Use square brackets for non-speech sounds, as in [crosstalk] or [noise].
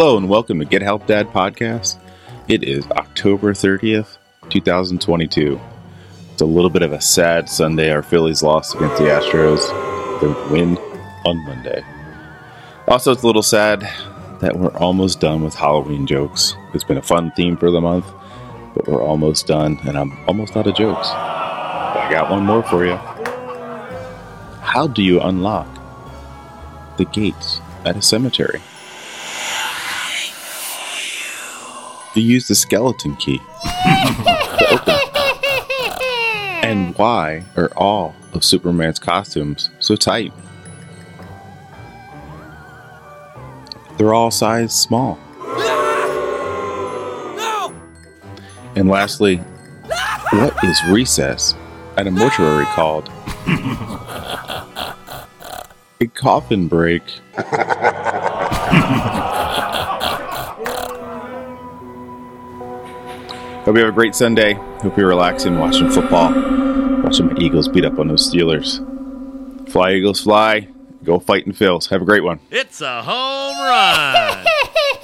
Hello and welcome to Get Help Dad podcast. It is October 30th, 2022. It's a little bit of a sad Sunday. Our Phillies lost against the Astros. They win on Monday. Also, it's a little sad that we're almost done with Halloween jokes. It's been a fun theme for the month, but we're almost done, and I'm almost out of jokes. But I got one more for you. How do you unlock the gates at a cemetery? You use the skeleton key to open it. And why are all of Superman's costumes so tight? They're all size small. And lastly, what is recess at a mortuary called? [laughs] a coffin break. [laughs] Hope you have a great Sunday. Hope you're relaxing, watching football, watching my Eagles beat up on those Steelers. Fly, Eagles, fly. Go Fightin' Phils. Have a great one. It's a home run. [laughs]